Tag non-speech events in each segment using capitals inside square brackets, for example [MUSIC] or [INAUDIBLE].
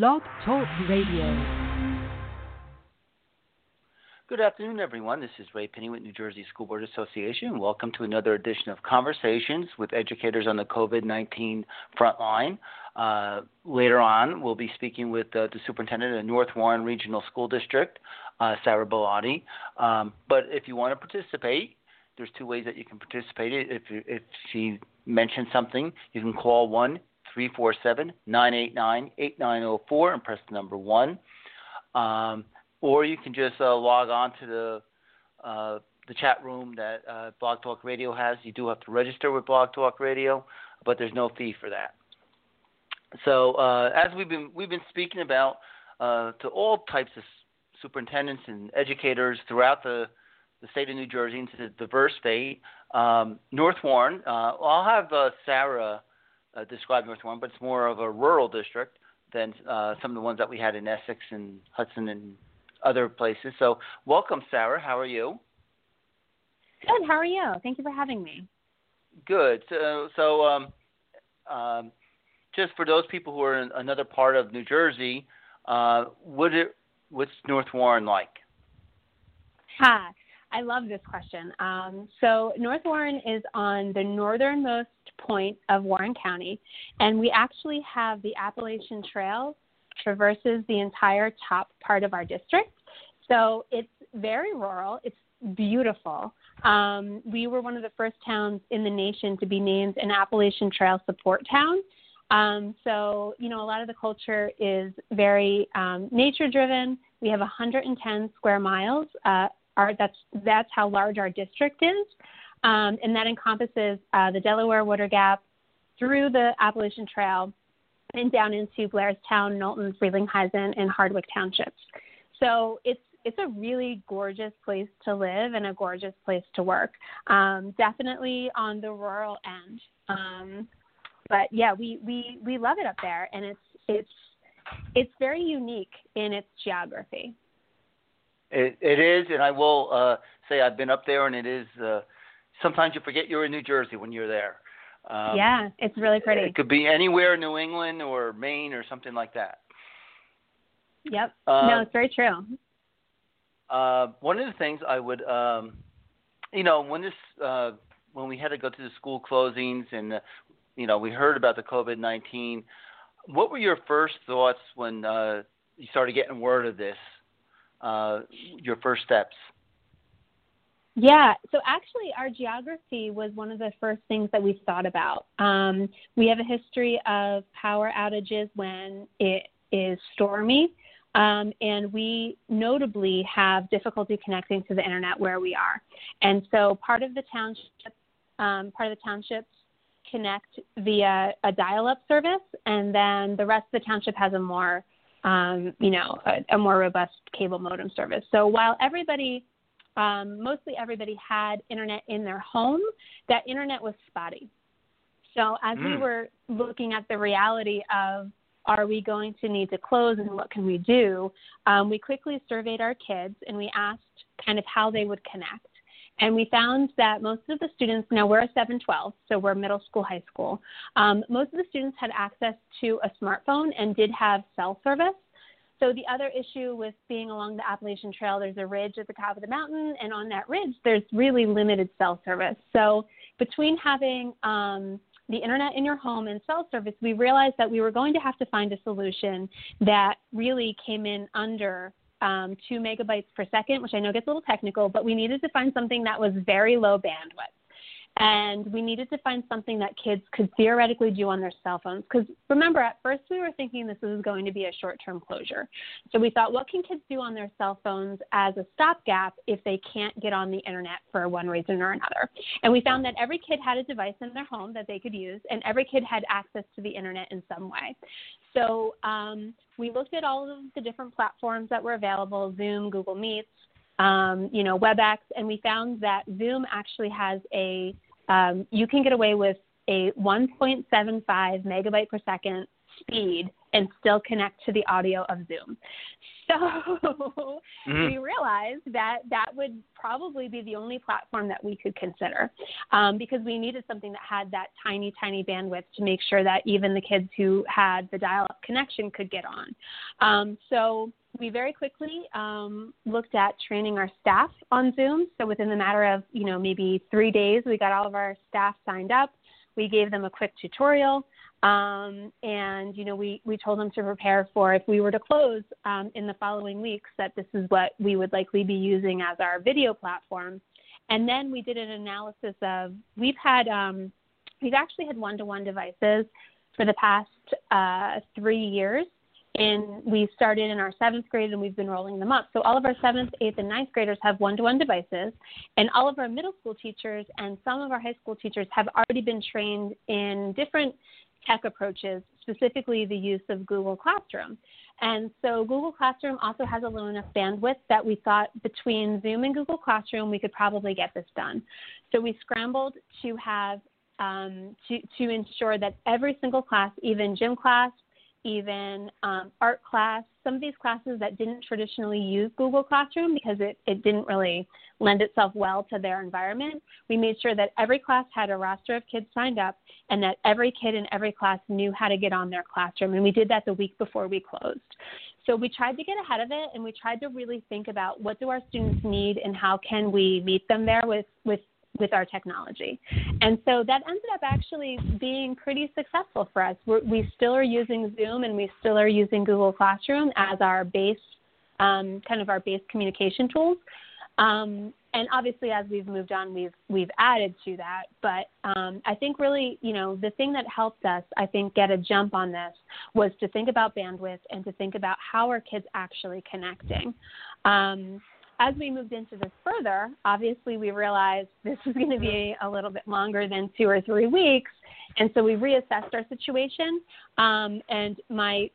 Blog Talk Radio. Good afternoon, everyone. This is Ray Pinney with New Jersey School Board Association. Welcome to another edition of Conversations with Educators on the COVID 19 Frontline. Uh, later on, we'll be speaking with uh, the superintendent of North Warren Regional School District, uh, Sarah Bilotti. Um, but if you want to participate, there's two ways that you can participate. If, if she mentions something, you can call 1 347 989 8904 and press the number 1. Um, or you can just uh, log on to the uh, the chat room that uh, Blog Talk Radio has. You do have to register with Blog Talk Radio, but there's no fee for that. So uh, as we've been we've been speaking about uh, to all types of superintendents and educators throughout the the state of New Jersey, into the diverse state. Um, North Warren, uh, I'll have uh, Sarah uh, describe North Warren, but it's more of a rural district than uh, some of the ones that we had in Essex and Hudson and other places. So, welcome, Sarah. How are you? Good. How are you? Thank you for having me. Good. So, so um, um, just for those people who are in another part of New Jersey, uh, what it, what's North Warren like? Ha. I love this question. Um, so, North Warren is on the northernmost point of Warren County, and we actually have the Appalachian Trail traverses the entire top part of our district. So, it's very rural, it's beautiful. Um, we were one of the first towns in the nation to be named an Appalachian Trail support town. Um, so, you know, a lot of the culture is very um, nature driven. We have 110 square miles uh, our, that's that's how large our district is, um, and that encompasses uh, the Delaware Water Gap through the Appalachian Trail and down into Blairstown, Knowlton, Frelinghuysen, and Hardwick townships. So it's it's a really gorgeous place to live and a gorgeous place to work. Um, definitely on the rural end, um, but yeah, we, we we love it up there, and it's it's it's very unique in its geography. It, it is, and I will uh, say I've been up there, and it is. Uh, sometimes you forget you're in New Jersey when you're there. Um, yeah, it's really pretty. It could be anywhere, New England or Maine or something like that. Yep. Uh, no, it's very true. Uh, one of the things I would, um, you know, when this, uh, when we had to go to the school closings, and uh, you know, we heard about the COVID nineteen. What were your first thoughts when uh, you started getting word of this? Uh, your first steps? Yeah, so actually, our geography was one of the first things that we thought about. Um, we have a history of power outages when it is stormy, um, and we notably have difficulty connecting to the internet where we are. And so, part of the township, um, part of the townships connect via a dial-up service, and then the rest of the township has a more um, you know, a, a, more robust cable modem service. So while everybody, um, mostly everybody had internet in their home, that internet was spotty. So as mm. we were looking at the reality of are we going to need to close and what can we do, um, we quickly surveyed our kids and we asked kind of how they would connect. And we found that most of the students, now we're a 712, so we're middle school, high school, um, most of the students had access to a smartphone and did have cell service. So the other issue with being along the Appalachian Trail, there's a ridge at the top of the mountain, and on that ridge, there's really limited cell service. So between having um, the internet in your home and cell service, we realized that we were going to have to find a solution that really came in under um, two megabytes per second, which I know gets a little technical, but we needed to find something that was very low bandwidth. And we needed to find something that kids could theoretically do on their cell phones. Because remember, at first we were thinking this was going to be a short term closure. So we thought, what can kids do on their cell phones as a stopgap if they can't get on the internet for one reason or another? And we found that every kid had a device in their home that they could use, and every kid had access to the internet in some way. So um, we looked at all of the different platforms that were available Zoom, Google Meets um, you know, WebEx, and we found that Zoom actually has a, um, you can get away with a 1.75 megabyte per second speed and still connect to the audio of Zoom. [LAUGHS] So mm-hmm. we realized that that would probably be the only platform that we could consider um, because we needed something that had that tiny, tiny bandwidth to make sure that even the kids who had the dial up connection could get on. Um, so we very quickly um, looked at training our staff on Zoom. So within the matter of, you know, maybe three days, we got all of our staff signed up. We gave them a quick tutorial. Um, and you know, we we told them to prepare for if we were to close um, in the following weeks that this is what we would likely be using as our video platform. And then we did an analysis of we've had um, we've actually had one-to-one devices for the past uh, three years. And we started in our seventh grade and we've been rolling them up. So all of our seventh, eighth, and ninth graders have one to one devices. And all of our middle school teachers and some of our high school teachers have already been trained in different tech approaches, specifically the use of Google Classroom. And so Google Classroom also has a low enough bandwidth that we thought between Zoom and Google Classroom we could probably get this done. So we scrambled to have um, to, to ensure that every single class, even gym class, even um, art class, some of these classes that didn't traditionally use Google Classroom because it, it didn't really lend itself well to their environment, we made sure that every class had a roster of kids signed up and that every kid in every class knew how to get on their classroom. And we did that the week before we closed. So we tried to get ahead of it and we tried to really think about what do our students need and how can we meet them there with, with with our technology. And so that ended up actually being pretty successful for us. We're, we still are using Zoom and we still are using Google Classroom as our base, um, kind of our base communication tools. Um, and obviously, as we've moved on, we've we've added to that. But um, I think really, you know, the thing that helped us, I think, get a jump on this was to think about bandwidth and to think about how are kids actually connecting. Um, as we moved into this further, obviously we realized this was going to be a little bit longer than two or three weeks. And so we reassessed our situation. Um, and my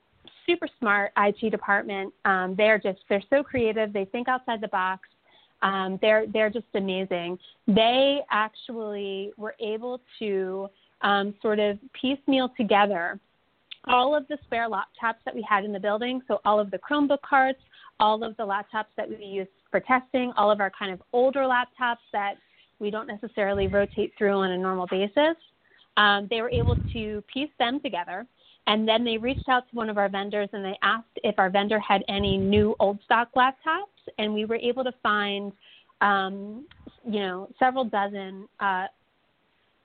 super smart IT department, um, they're just, they're so creative. They think outside the box. Um, they're, they're just amazing. They actually were able to um, sort of piecemeal together all of the spare laptops that we had in the building. So all of the Chromebook carts, all of the laptops that we use for testing, all of our kind of older laptops that we don't necessarily rotate through on a normal basis. Um, they were able to piece them together. And then they reached out to one of our vendors and they asked if our vendor had any new old stock laptops. And we were able to find, um, you know, several dozen uh,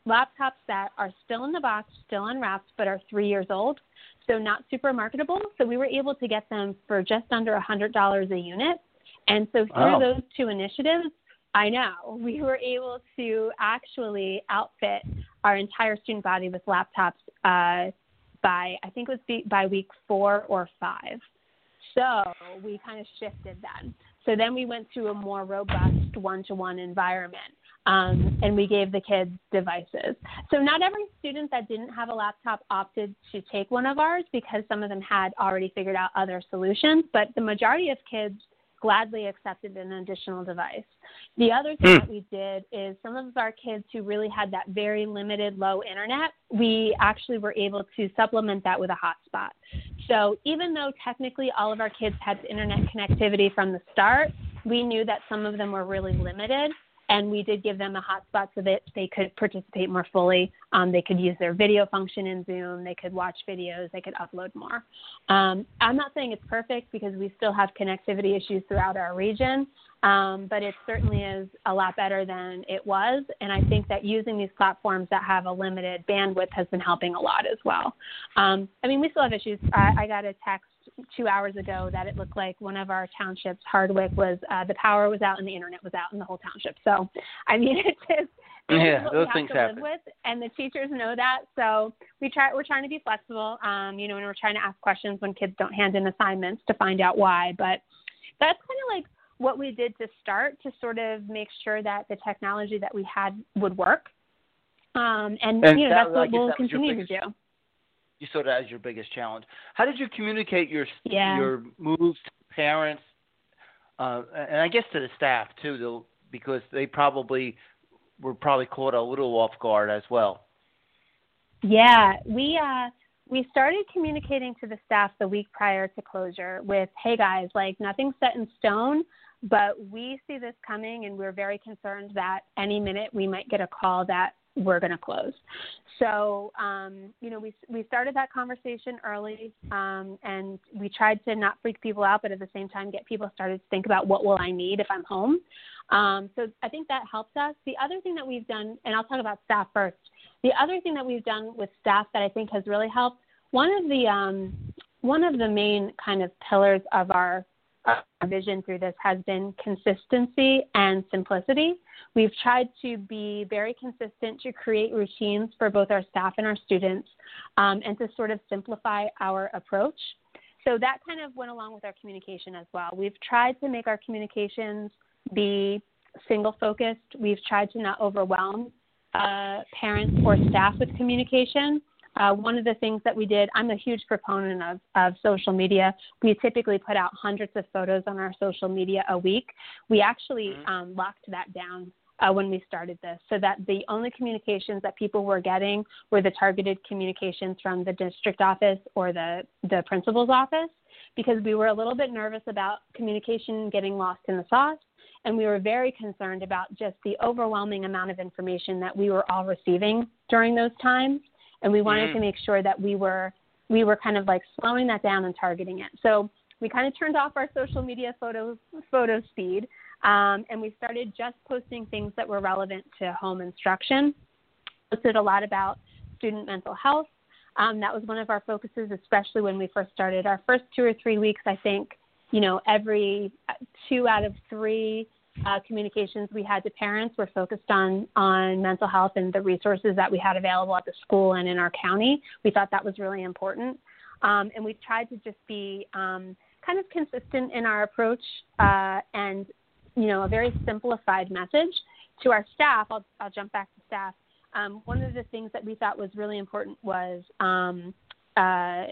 laptops that are still in the box, still unwrapped, but are three years old. So not super marketable. So we were able to get them for just under $100 a unit. And so through wow. those two initiatives, I know [LAUGHS] we were able to actually outfit our entire student body with laptops uh, by I think it was by week four or five. So we kind of shifted then. So then we went to a more robust one-to-one environment. Um, and we gave the kids devices. So not every student that didn't have a laptop opted to take one of ours because some of them had already figured out other solutions, but the majority of kids gladly accepted an additional device. The other thing mm. that we did is some of our kids who really had that very limited low internet, we actually were able to supplement that with a hotspot. So even though technically all of our kids had internet connectivity from the start, we knew that some of them were really limited and we did give them a hotspot so that they could participate more fully. Um, they could use their video function in Zoom. They could watch videos. They could upload more. Um, I'm not saying it's perfect because we still have connectivity issues throughout our region, um, but it certainly is a lot better than it was. And I think that using these platforms that have a limited bandwidth has been helping a lot as well. Um, I mean, we still have issues. I, I got a text two hours ago that it looked like one of our townships, Hardwick, was uh, the power was out and the internet was out in the whole township. So, I mean, [LAUGHS] it's just Yeah, those we have things happen. with, and the teachers know that. So we try. We're trying to be flexible. Um, you know, and we're trying to ask questions when kids don't hand in assignments to find out why. But that's kind of like what we did to start to sort of make sure that the technology that we had would work. Um, and, And you know that- that's what we'll that continue to do. You saw that as your biggest challenge. How did you communicate your Yeah. your moves to parents, uh, and I guess to the staff too, though, because they probably were probably caught a little off guard as well. Yeah, we uh we started communicating to the staff the week prior to closure with, "Hey guys, like nothing's set in stone, but we see this coming and we're very concerned that any minute we might get a call that we're going to close." So, um, you know, we we started that conversation early, um, and we tried to not freak people out, but at the same time get people started to think about what will I need if I'm home. Um, so I think that helps us. The other thing that we've done, and I'll talk about staff first. The other thing that we've done with staff that I think has really helped, one of the um, one of the main kind of pillars of our, our vision through this has been consistency and simplicity. We've tried to be very consistent to create routines for both our staff and our students, um, and to sort of simplify our approach. So that kind of went along with our communication as well. We've tried to make our communications be single focused. We've tried to not overwhelm uh, parents or staff with communication. Uh, one of the things that we did, I'm a huge proponent of, of social media. We typically put out hundreds of photos on our social media a week. We actually um, locked that down uh, when we started this so that the only communications that people were getting were the targeted communications from the district office or the, the principal's office because we were a little bit nervous about communication getting lost in the sauce and we were very concerned about just the overwhelming amount of information that we were all receiving during those times and we wanted Mhm. to make sure that we were we were kind of like slowing that down and targeting it. So we kind of turned off our social media photo photo speed um, and we started just posting things that were relevant to home instruction. Posted a lot about student mental health. Um, that was one of our focuses especially when we first started. Our first two or three weeks i think you know every uh, two out of three uh, communications we had to parents were focused on on mental health and the resources that we had available at the school and in our county. We thought that was really important, um, and we tried to just be um, kind of consistent in our approach uh, and you know a very simplified message to our staff. I'll, I'll jump back to staff. Um, one of the things that we thought was really important was um, uh,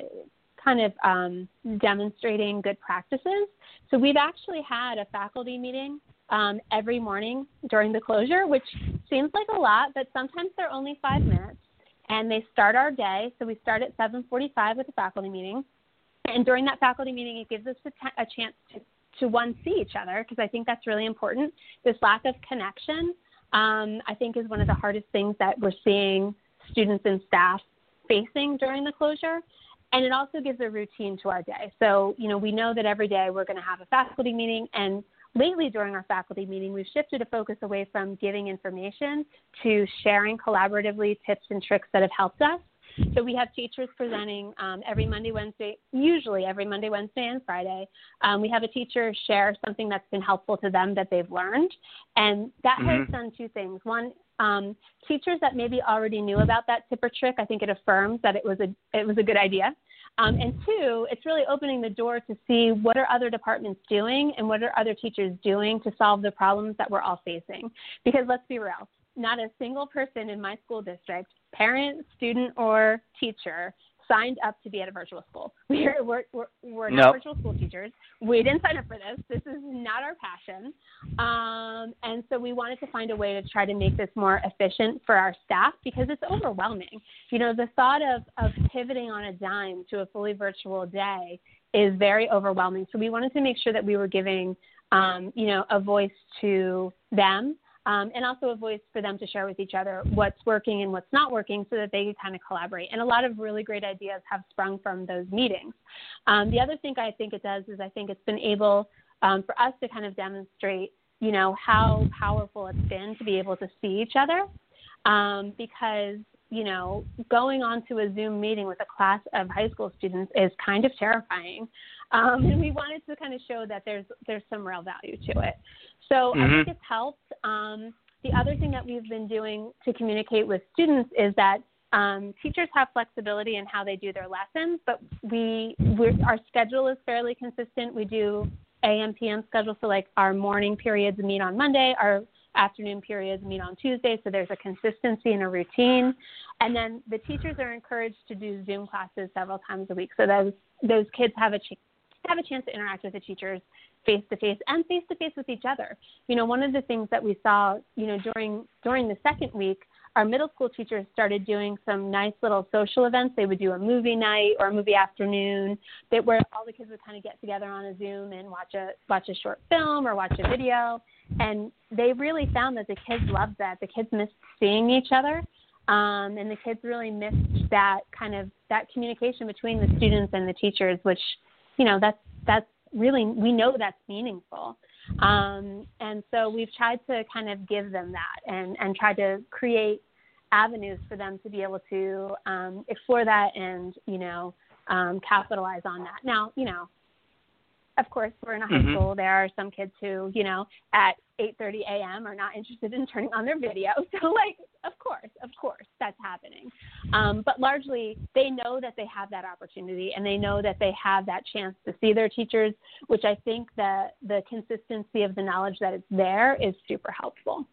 kind of um, demonstrating good practices. So we've actually had a faculty meeting um, every morning during the closure, which seems like a lot, but sometimes they're only five minutes. And they start our day. So we start at 7:45 with a faculty meeting, and during that faculty meeting, it gives us a, t- a chance to, to one see each other because I think that's really important. This lack of connection, um, I think, is one of the hardest things that we're seeing students and staff facing during the closure and it also gives a routine to our day. So, you know, we know that every day we're going to have a faculty meeting, and lately during our faculty meeting, we've shifted a focus away from giving information to sharing collaboratively tips and tricks that have helped us. So we have teachers presenting um, every Monday, Wednesday, usually every Monday, Wednesday, and Friday. Um, we have a teacher share something that's been helpful to them that they've learned, and that has Mhm. done two things. One, um, teachers that maybe already knew about that tip or trick, I think it affirms that it was a it was a good idea. Um, and two, it's really opening the door to see what are other departments doing and what are other teachers doing to solve the problems that we're all facing. Because let's be real, not a single person in my school district, parent, student, or teacher, signed up to be at a virtual school. [LAUGHS] We're, we're, we're, we're not Nope. virtual school teachers. We didn't sign up for this. This is not our passion. Um, and so we wanted to find a way to try to make this more efficient for our staff because it's overwhelming. You know, the thought of, of pivoting on a dime to a fully virtual day is very overwhelming. So we wanted to make sure that we were giving, um, you know, a voice to them um, and also a voice for them to share with each other what's working and what's not working so that they can kind of collaborate. And a lot of really great ideas have sprung from those meetings. Um, the other thing I think it does is I think it's been able um, for us to kind of demonstrate, you know, how powerful it's been to be able to see each other um, because you know, going onto a Zoom meeting with a class of high school students is kind of terrifying. Um, and we wanted to kind of show that there's there's some real value to it. So I Mhm. think it's helped. Um, the other thing that we've been doing to communicate with students is that um, teachers have flexibility in how they do their lessons, but we our schedule is fairly consistent. We do AM PM schedule, so like our morning periods meet on Monday, our afternoon periods meet on Tuesday, so there's a consistency and a routine. And then the teachers are encouraged to do Zoom classes several times a week, so those those kids have a ch- have a chance to interact with the teachers face to face and face to face with each other. You know, one of the things that we saw, you know, during during the second week our middle school teachers started doing some nice little social events. They would do a movie night or a movie afternoon that where all the kids would kind of get together on a Zoom and watch a watch a short film or watch a video. And they really found that the kids loved that. The kids missed seeing each other. Um, and the kids really missed that kind of that communication between the students and the teachers, which, you know, that's that's really we know that's meaningful. Um, and so we've tried to kind of give them that and, and try to create avenues for them to be able to um, explore that and, you know, um, capitalize on that. Now, you know, of course, we're in a high mm-hmm. school. There are some kids who, you know, at 8:30 a.m. are not interested in turning on their video. [LAUGHS] So, like, of course, of course, that's happening. Um, but largely, they know that they have that opportunity, and they know that they have that chance to see their teachers. Which I think that the consistency of the knowledge that it's there is super helpful.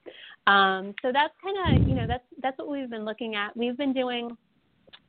Um, so that's kind of, you know, that's that's what we've been looking at. We've been doing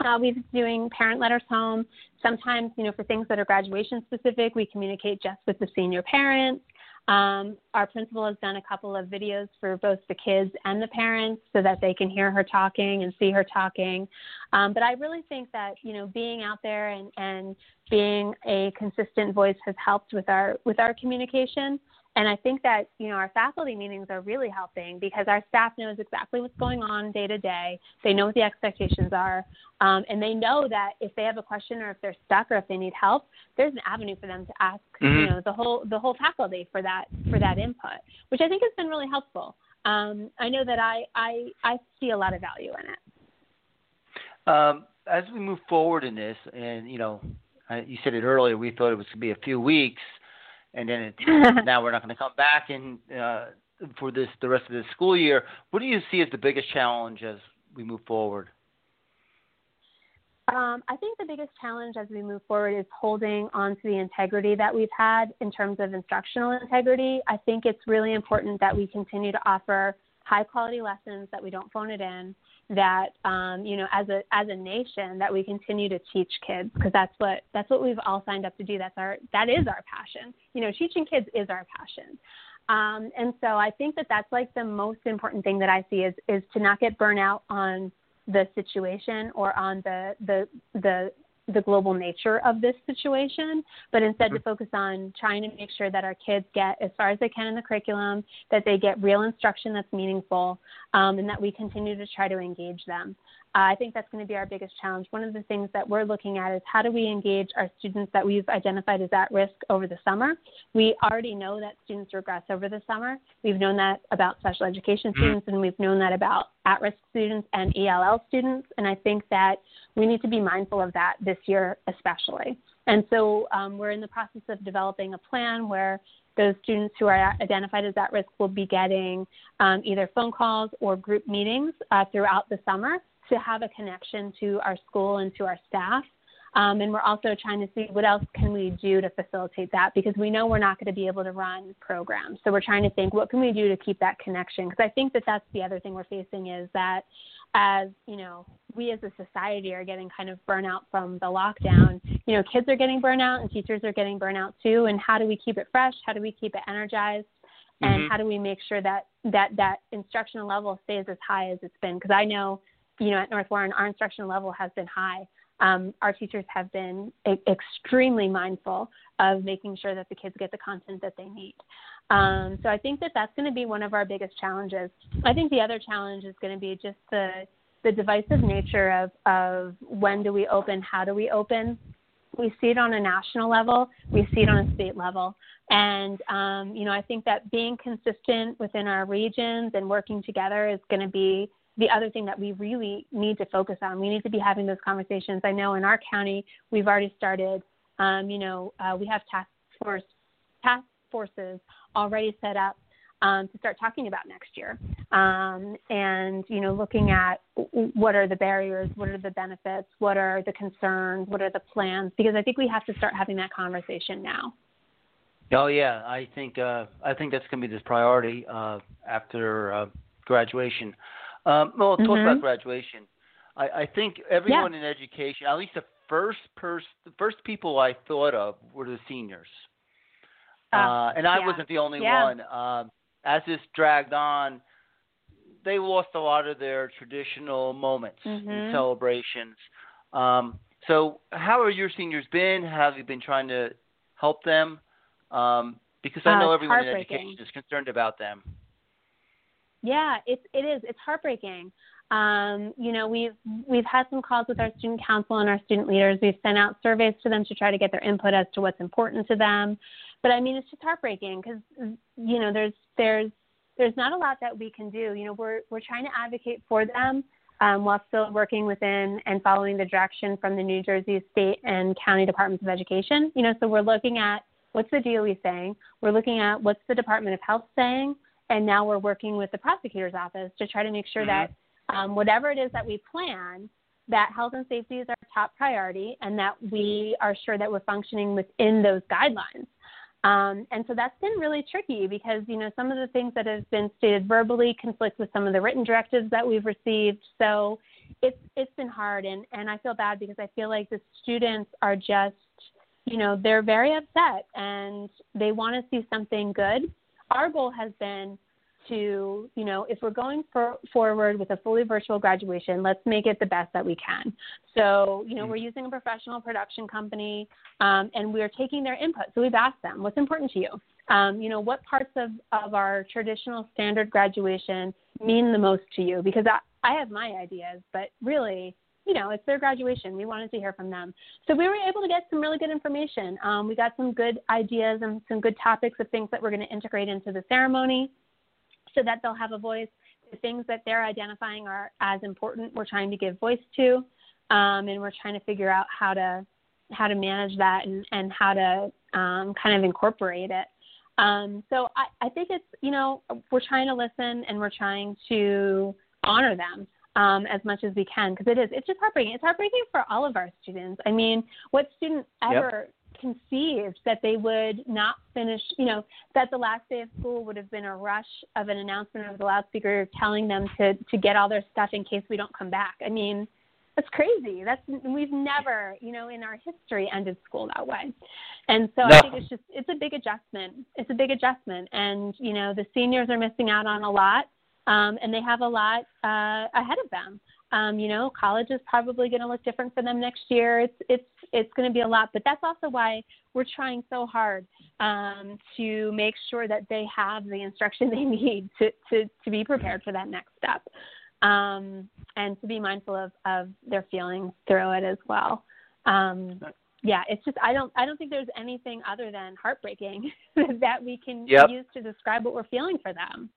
uh, we've been doing parent letters home. Sometimes, you know, for things that are graduation specific, we communicate just with the senior parents. Um, our principal has done a couple of videos for both the kids and the parents so that they can hear her talking and see her talking. Um, but I really think that you know being out there and, and being a consistent voice has helped with our with our communication. And I think that, you know, our faculty meetings are really helping because our staff knows exactly what's going on day to day. They know what the expectations are. Um, and they know that if they have a question or if they're stuck or if they need help, there's an avenue for them to ask, mm-hmm. you know, the whole, the whole faculty for that, for that input, which I think has been really helpful. Um, I know that I, I, I see a lot of value in it. Um, as we move forward in this, and, you know, you said it earlier, we thought it was going to be a few weeks and then [LAUGHS] now we're not going to come back in uh, for this the rest of the school year. What do you see as the biggest challenge as we move forward? Um, I think the biggest challenge as we move forward is holding on to the integrity that we've had in terms of instructional integrity. I think it's really important that we continue to offer high quality lessons, that we don't phone it in, that um, you know as a as a nation that we continue to teach kids because that's what that's what we've all signed up to do. That's our that is our passion. You know teaching kids is our passion. Um, and so i think that that's like the most important thing that i see is is to not get burnout on the situation or on the the the the global nature of this situation, but instead to mm-hmm. focus on trying to make sure that our kids get as far as they can in the curriculum, that they get real instruction that's meaningful, um, and that we continue to try to engage them. Uh, I think that's going to be our biggest challenge. One of the things that we're looking at is how do we engage our students that we've identified as at risk over the summer. We already know that students regress over the summer. We've known that about special education mm-hmm. students, and we've known that about at risk students and ELL students. And I think that we need to be mindful of that this year, especially. And so um, we're in the process of developing a plan where those students who are identified as at risk will be getting um, either phone calls or group meetings uh, throughout the summer to have a connection to our school and to our staff. Um, and we're also trying to see what else can we do to facilitate that because we know we're not going to be able to run programs. So we're trying to think what can we do to keep that connection because I think that that's the other thing we're facing is that as you know we as a society are getting kind of burnout from the lockdown you know kids are getting burnout and teachers are getting burnout too and how do we keep it fresh how do we keep it energized and mm-hmm. how do we make sure that that that instructional level stays as high as it's been because i know you know, at North Warren, our instructional level has been high. Um, our teachers have been a- extremely mindful of making sure that the kids get the content that they need. Um, so I think that that's going to be one of our biggest challenges. I think the other challenge is going to be just the the divisive nature of of when do we open, how do we open. We see it on a national level, we see it on a state level, and um, you know I think that being consistent within our regions and working together is going to be the other thing that we really need to focus on. We need to be having those conversations. I know in our county we've already started. Um, you know, uh, we have task force task forces already set up um, to start talking about next year. Um, and, you know, looking at what are the barriers, what are the benefits, what are the concerns, what are the plans, because I think we have to start having that conversation now. Oh yeah, I think uh, I think that's going to be the priority uh, after uh, graduation. Um, well, talk Mhm. about graduation. I, I think everyone Yeah. in education, at least the first person, the first people I thought of were the seniors. Uh, Uh, and I yeah. wasn't the only Yeah. one. Um, as this dragged on, they lost a lot of their traditional moments and Mhm. celebrations. Um, so, how are your seniors been? How have you been trying to help them? Um, because I Uh, know everyone in education is concerned about them. Yeah, it's it is. It's heartbreaking. Um, you know, we've we've had some calls with our student council and our student leaders. We've sent out surveys to them to try to get their input as to what's important to them. But I mean, it's just heartbreaking because you know there's there's there's not a lot that we can do. You know, we're we're trying to advocate for them um, while still working within and following the direction from the New Jersey State and County Departments of Education. You know, so we're looking at what's the DOE saying, we're looking at what's the Department of Health saying, and now we're working with the prosecutor's office to try to make sure that um, whatever it is that we plan, that health and safety is our top priority, and that we are sure that we're functioning within those guidelines. Um, and so that's been really tricky because you know some of the things that have been stated verbally conflict with some of the written directives that we've received. So it's it's been hard, and and I feel bad because I feel like the students are just you know they're very upset and they want to see something good. Our goal has been to, you know, if we're going for, forward with a fully virtual graduation, let's make it the best that we can. So, you know, we're using a professional production company um, and we're taking their input. So we've asked them, what's important to you? Um, you know, what parts of, of our traditional standard graduation mean the most to you? Because I, I have my ideas, but really, you know, it's their graduation. We wanted to hear from them. So we were able to get some really good information. Um, we got some good ideas and some good topics of things that we're going to integrate into the ceremony so that they'll have a voice. The things that they're identifying are as important. We're trying to give voice to, um, and we're trying to figure out how to how to manage that and, and how to um, kind of incorporate it. Um, so I, I think it's you know we're trying to listen and we're trying to honor them um, as much as we can because it is it's just heartbreaking. It's heartbreaking for all of our students. I mean, what student ever conceived that they would not finish, you know, that the last day of school would have been a rush of an announcement over the loudspeaker telling them to to get all their stuff in case we don't come back. I mean, that's crazy. That's we've never, you know, in our history ended school that way. And so No. I think it's just it's a big adjustment. It's a big adjustment and, you know, the seniors are missing out on a lot. Um, and they have a lot uh, ahead of them. Um, you know, college is probably going to look different for them next year. It's it's it's going to be a lot, but that's also why we're trying so hard um, to make sure that they have the instruction [LAUGHS] they need to to to be prepared for that next step, um, and to be mindful of of their feelings through it as well. Um, yeah, it's just I don't I don't think there's anything other than heartbreaking [LAUGHS] that we can Yep. use to describe what we're feeling for them.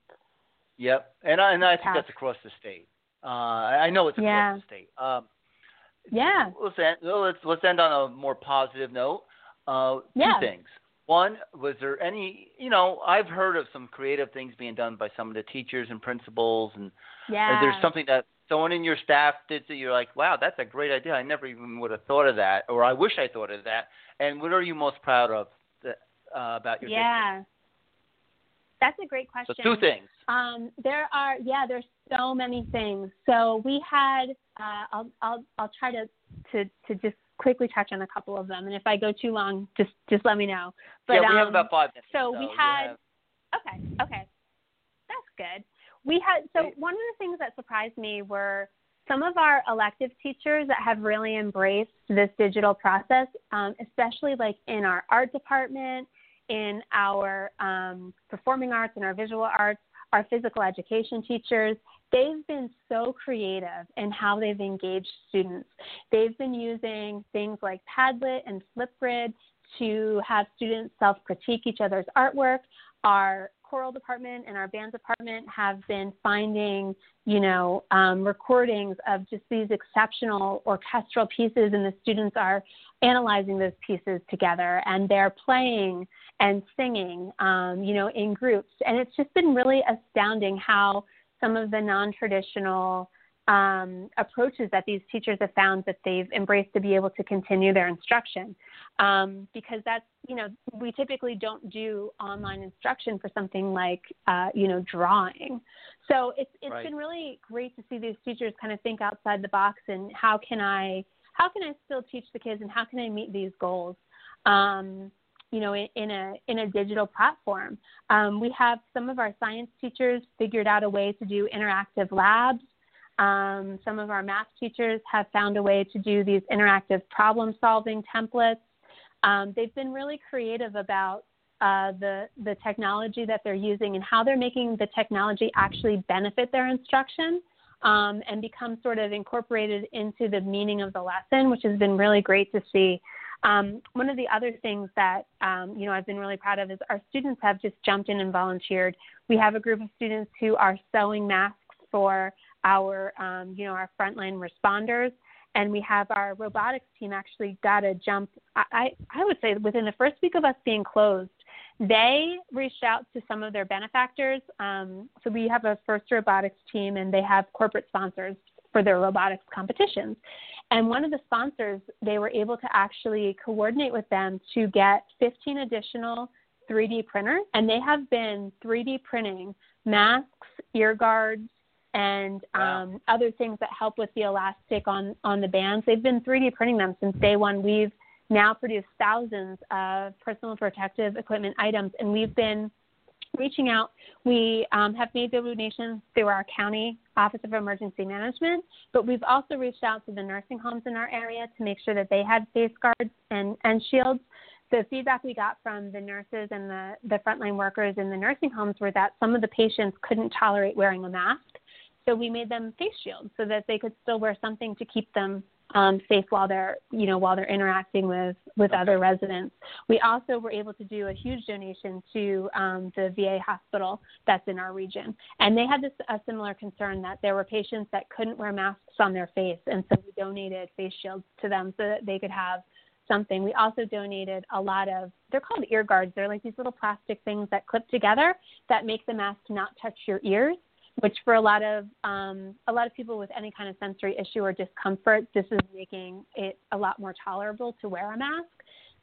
Yep, and I, and I think that's across the state. Uh, I know it's across Yeah. the state. Um, Yeah. let's end, well, let's let's end on a more positive note. Uh, Yeah. Two things. One, was there any? You know, I've heard of some creative things being done by some of the teachers and principals, and Yeah. is there something that someone in your staff did that you're like, wow, that's a great idea. I never even would have thought of that, or I wish I thought of that. And what are you most proud of that, uh, about your? Yeah. That's a great question. So two things. Um, there are, yeah, there's so many things. So we had, uh, I'll, I'll, I'll try to, to, to just quickly touch on a couple of them, and if I go too long, just, just let me know. But, yeah, we have um, about five minutes. so we had- have- Okay, okay. That's good. We had so one of the things that surprised me were some of our elective teachers that have really embraced this digital process, um, especially like in our art department, in our um, performing arts and our visual arts, our physical education teachers. They've been so creative in how they've engaged students. They've been using things like Padlet and Flipgrid to have students self critique each other's artwork. Our choral department and our band department have been finding, you know, um, recordings of just these exceptional orchestral pieces, and the students are analyzing those pieces together, and they're playing and singing, um, you know, in groups, and it's just been really astounding how some of the non-traditional um, approaches that these teachers have found that they've embraced to be able to continue their instruction. Um, because that's, you know, we typically don't do online instruction for something like, uh, you know, drawing. So it's it's Right. been really great to see these teachers kind of think outside the box and how can I how can I still teach the kids and how can I meet these goals. Um, you know, in, in a in a digital platform. Um, we have some of our science teachers figured out a way to do interactive labs. Um, some of our math teachers have found a way to do these interactive problem solving templates. Um, they've been really creative about uh, the the technology that they're using and how they're making the technology actually benefit their instruction um, and become sort of incorporated into the meaning of the lesson, which has been really great to see. Um, one of the other things that um, you know I've been really proud of is our students have just jumped in and volunteered. We have a group of students who are sewing masks for our um, you know our frontline responders, and we have our robotics team actually got a jump. I, I would say within the first week of us being closed, they reached out to some of their benefactors. Um, so we have a first robotics team, and they have corporate sponsors for their robotics competitions. And one of the sponsors, they were able to actually coordinate with them to get 15 additional 3D printers, and they have been 3D printing masks, ear guards, and Wow. um, other things that help with the elastic on on the bands. They've been 3D printing them since day one. We've now produced thousands of personal protective equipment items, and we've been reaching out. We um, have made the donations through our county Office of Emergency Management, but we've also reached out to the nursing homes in our area to make sure that they had face guards and, and shields. The feedback we got from the nurses and the, the frontline workers in the nursing homes were that some of the patients couldn't tolerate wearing a mask. So we made them face shields so that they could still wear something to keep them um, safe while they're you know while they're interacting with with other residents. We also were able to do a huge donation to um, the VA hospital that's in our region, and they had this a similar concern that there were patients that couldn't wear masks on their face, and so we donated face shields to them so that they could have something. We also donated a lot of they're called ear guards. They're like these little plastic things that clip together that make the mask not touch your ears which for a lot of um, a lot of people with any kind of sensory issue or discomfort, this is making it a lot more tolerable to wear a mask.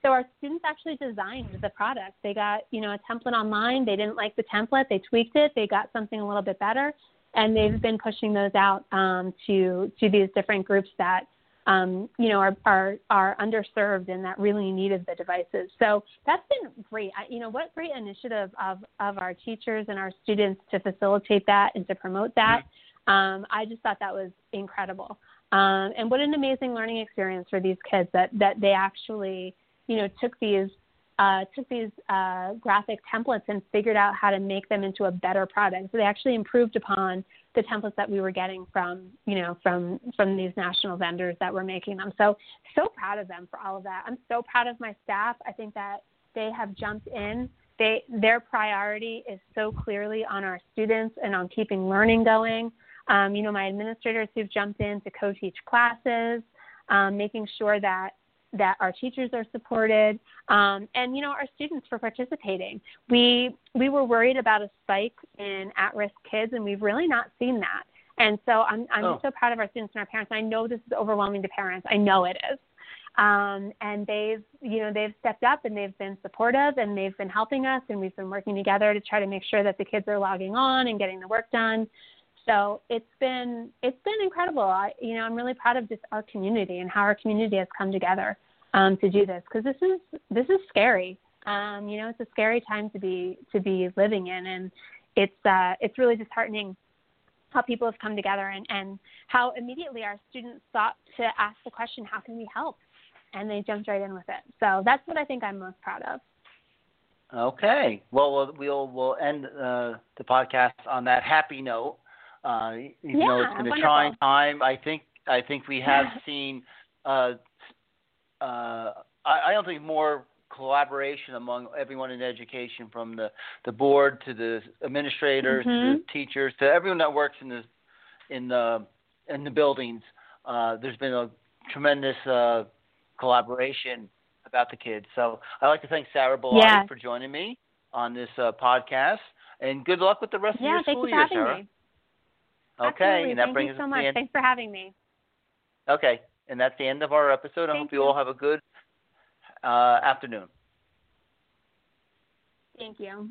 So our students actually designed the product. They got you know a template online. They didn't like the template. They tweaked it. They got something a little bit better, and they've been pushing those out um, to to these different groups that um, you know, are, are are underserved and that really needed the devices. So that's been great. I, you know, what great initiative of of our teachers and our students to facilitate that and to promote that. Um, I just thought that was incredible. Um, and what an amazing learning experience for these kids that that they actually, you know, took these uh, took these uh, graphic templates and figured out how to make them into a better product. So they actually improved upon the templates that we were getting from, you know, from from these national vendors that were making them. So so proud of them for all of that. I'm so proud of my staff. I think that they have jumped in. They their priority is so clearly on our students and on keeping learning going. Um, you know, my administrators who've jumped in to co-teach classes, um, making sure that that our teachers are supported, um, and you know our students for participating. We we were worried about a spike in at-risk kids, and we've really not seen that. And so I'm I'm Oh. so proud of our students and our parents. I know this is overwhelming to parents. I know it is. Um, and they've you know they've stepped up and they've been supportive and they've been helping us and we've been working together to try to make sure that the kids are logging on and getting the work done. So it's been it's been incredible. I, you know, I'm really proud of just our community and how our community has come together um, to do this because this is this is scary. Um, you know, it's a scary time to be to be living in, and it's uh, it's really disheartening how people have come together and, and how immediately our students thought to ask the question, how can we help? And they jumped right in with it. So that's what I think I'm most proud of. Okay. Well, we'll we'll, end uh, the podcast on that happy note. Uh, even though it's Yeah, been a trying time, I think I think we have seen. Uh, uh, I, I don't think more collaboration among everyone in education, from the the board to the administrators to Mhm. the teachers to everyone that works in the in the in the buildings. Uh, there's been a tremendous uh, collaboration about the kids. So I'd like to thank Sarah Bilotti Yeah. for joining me on this uh, podcast, and good luck with the rest Yeah, of your school you year, Sarah. me. Okay, Absolutely. and that Thank brings you so us to much. the end. Thanks for having me. Okay, and that's the end of our episode. I Thank hope you you. all have a good uh, afternoon. Thank you.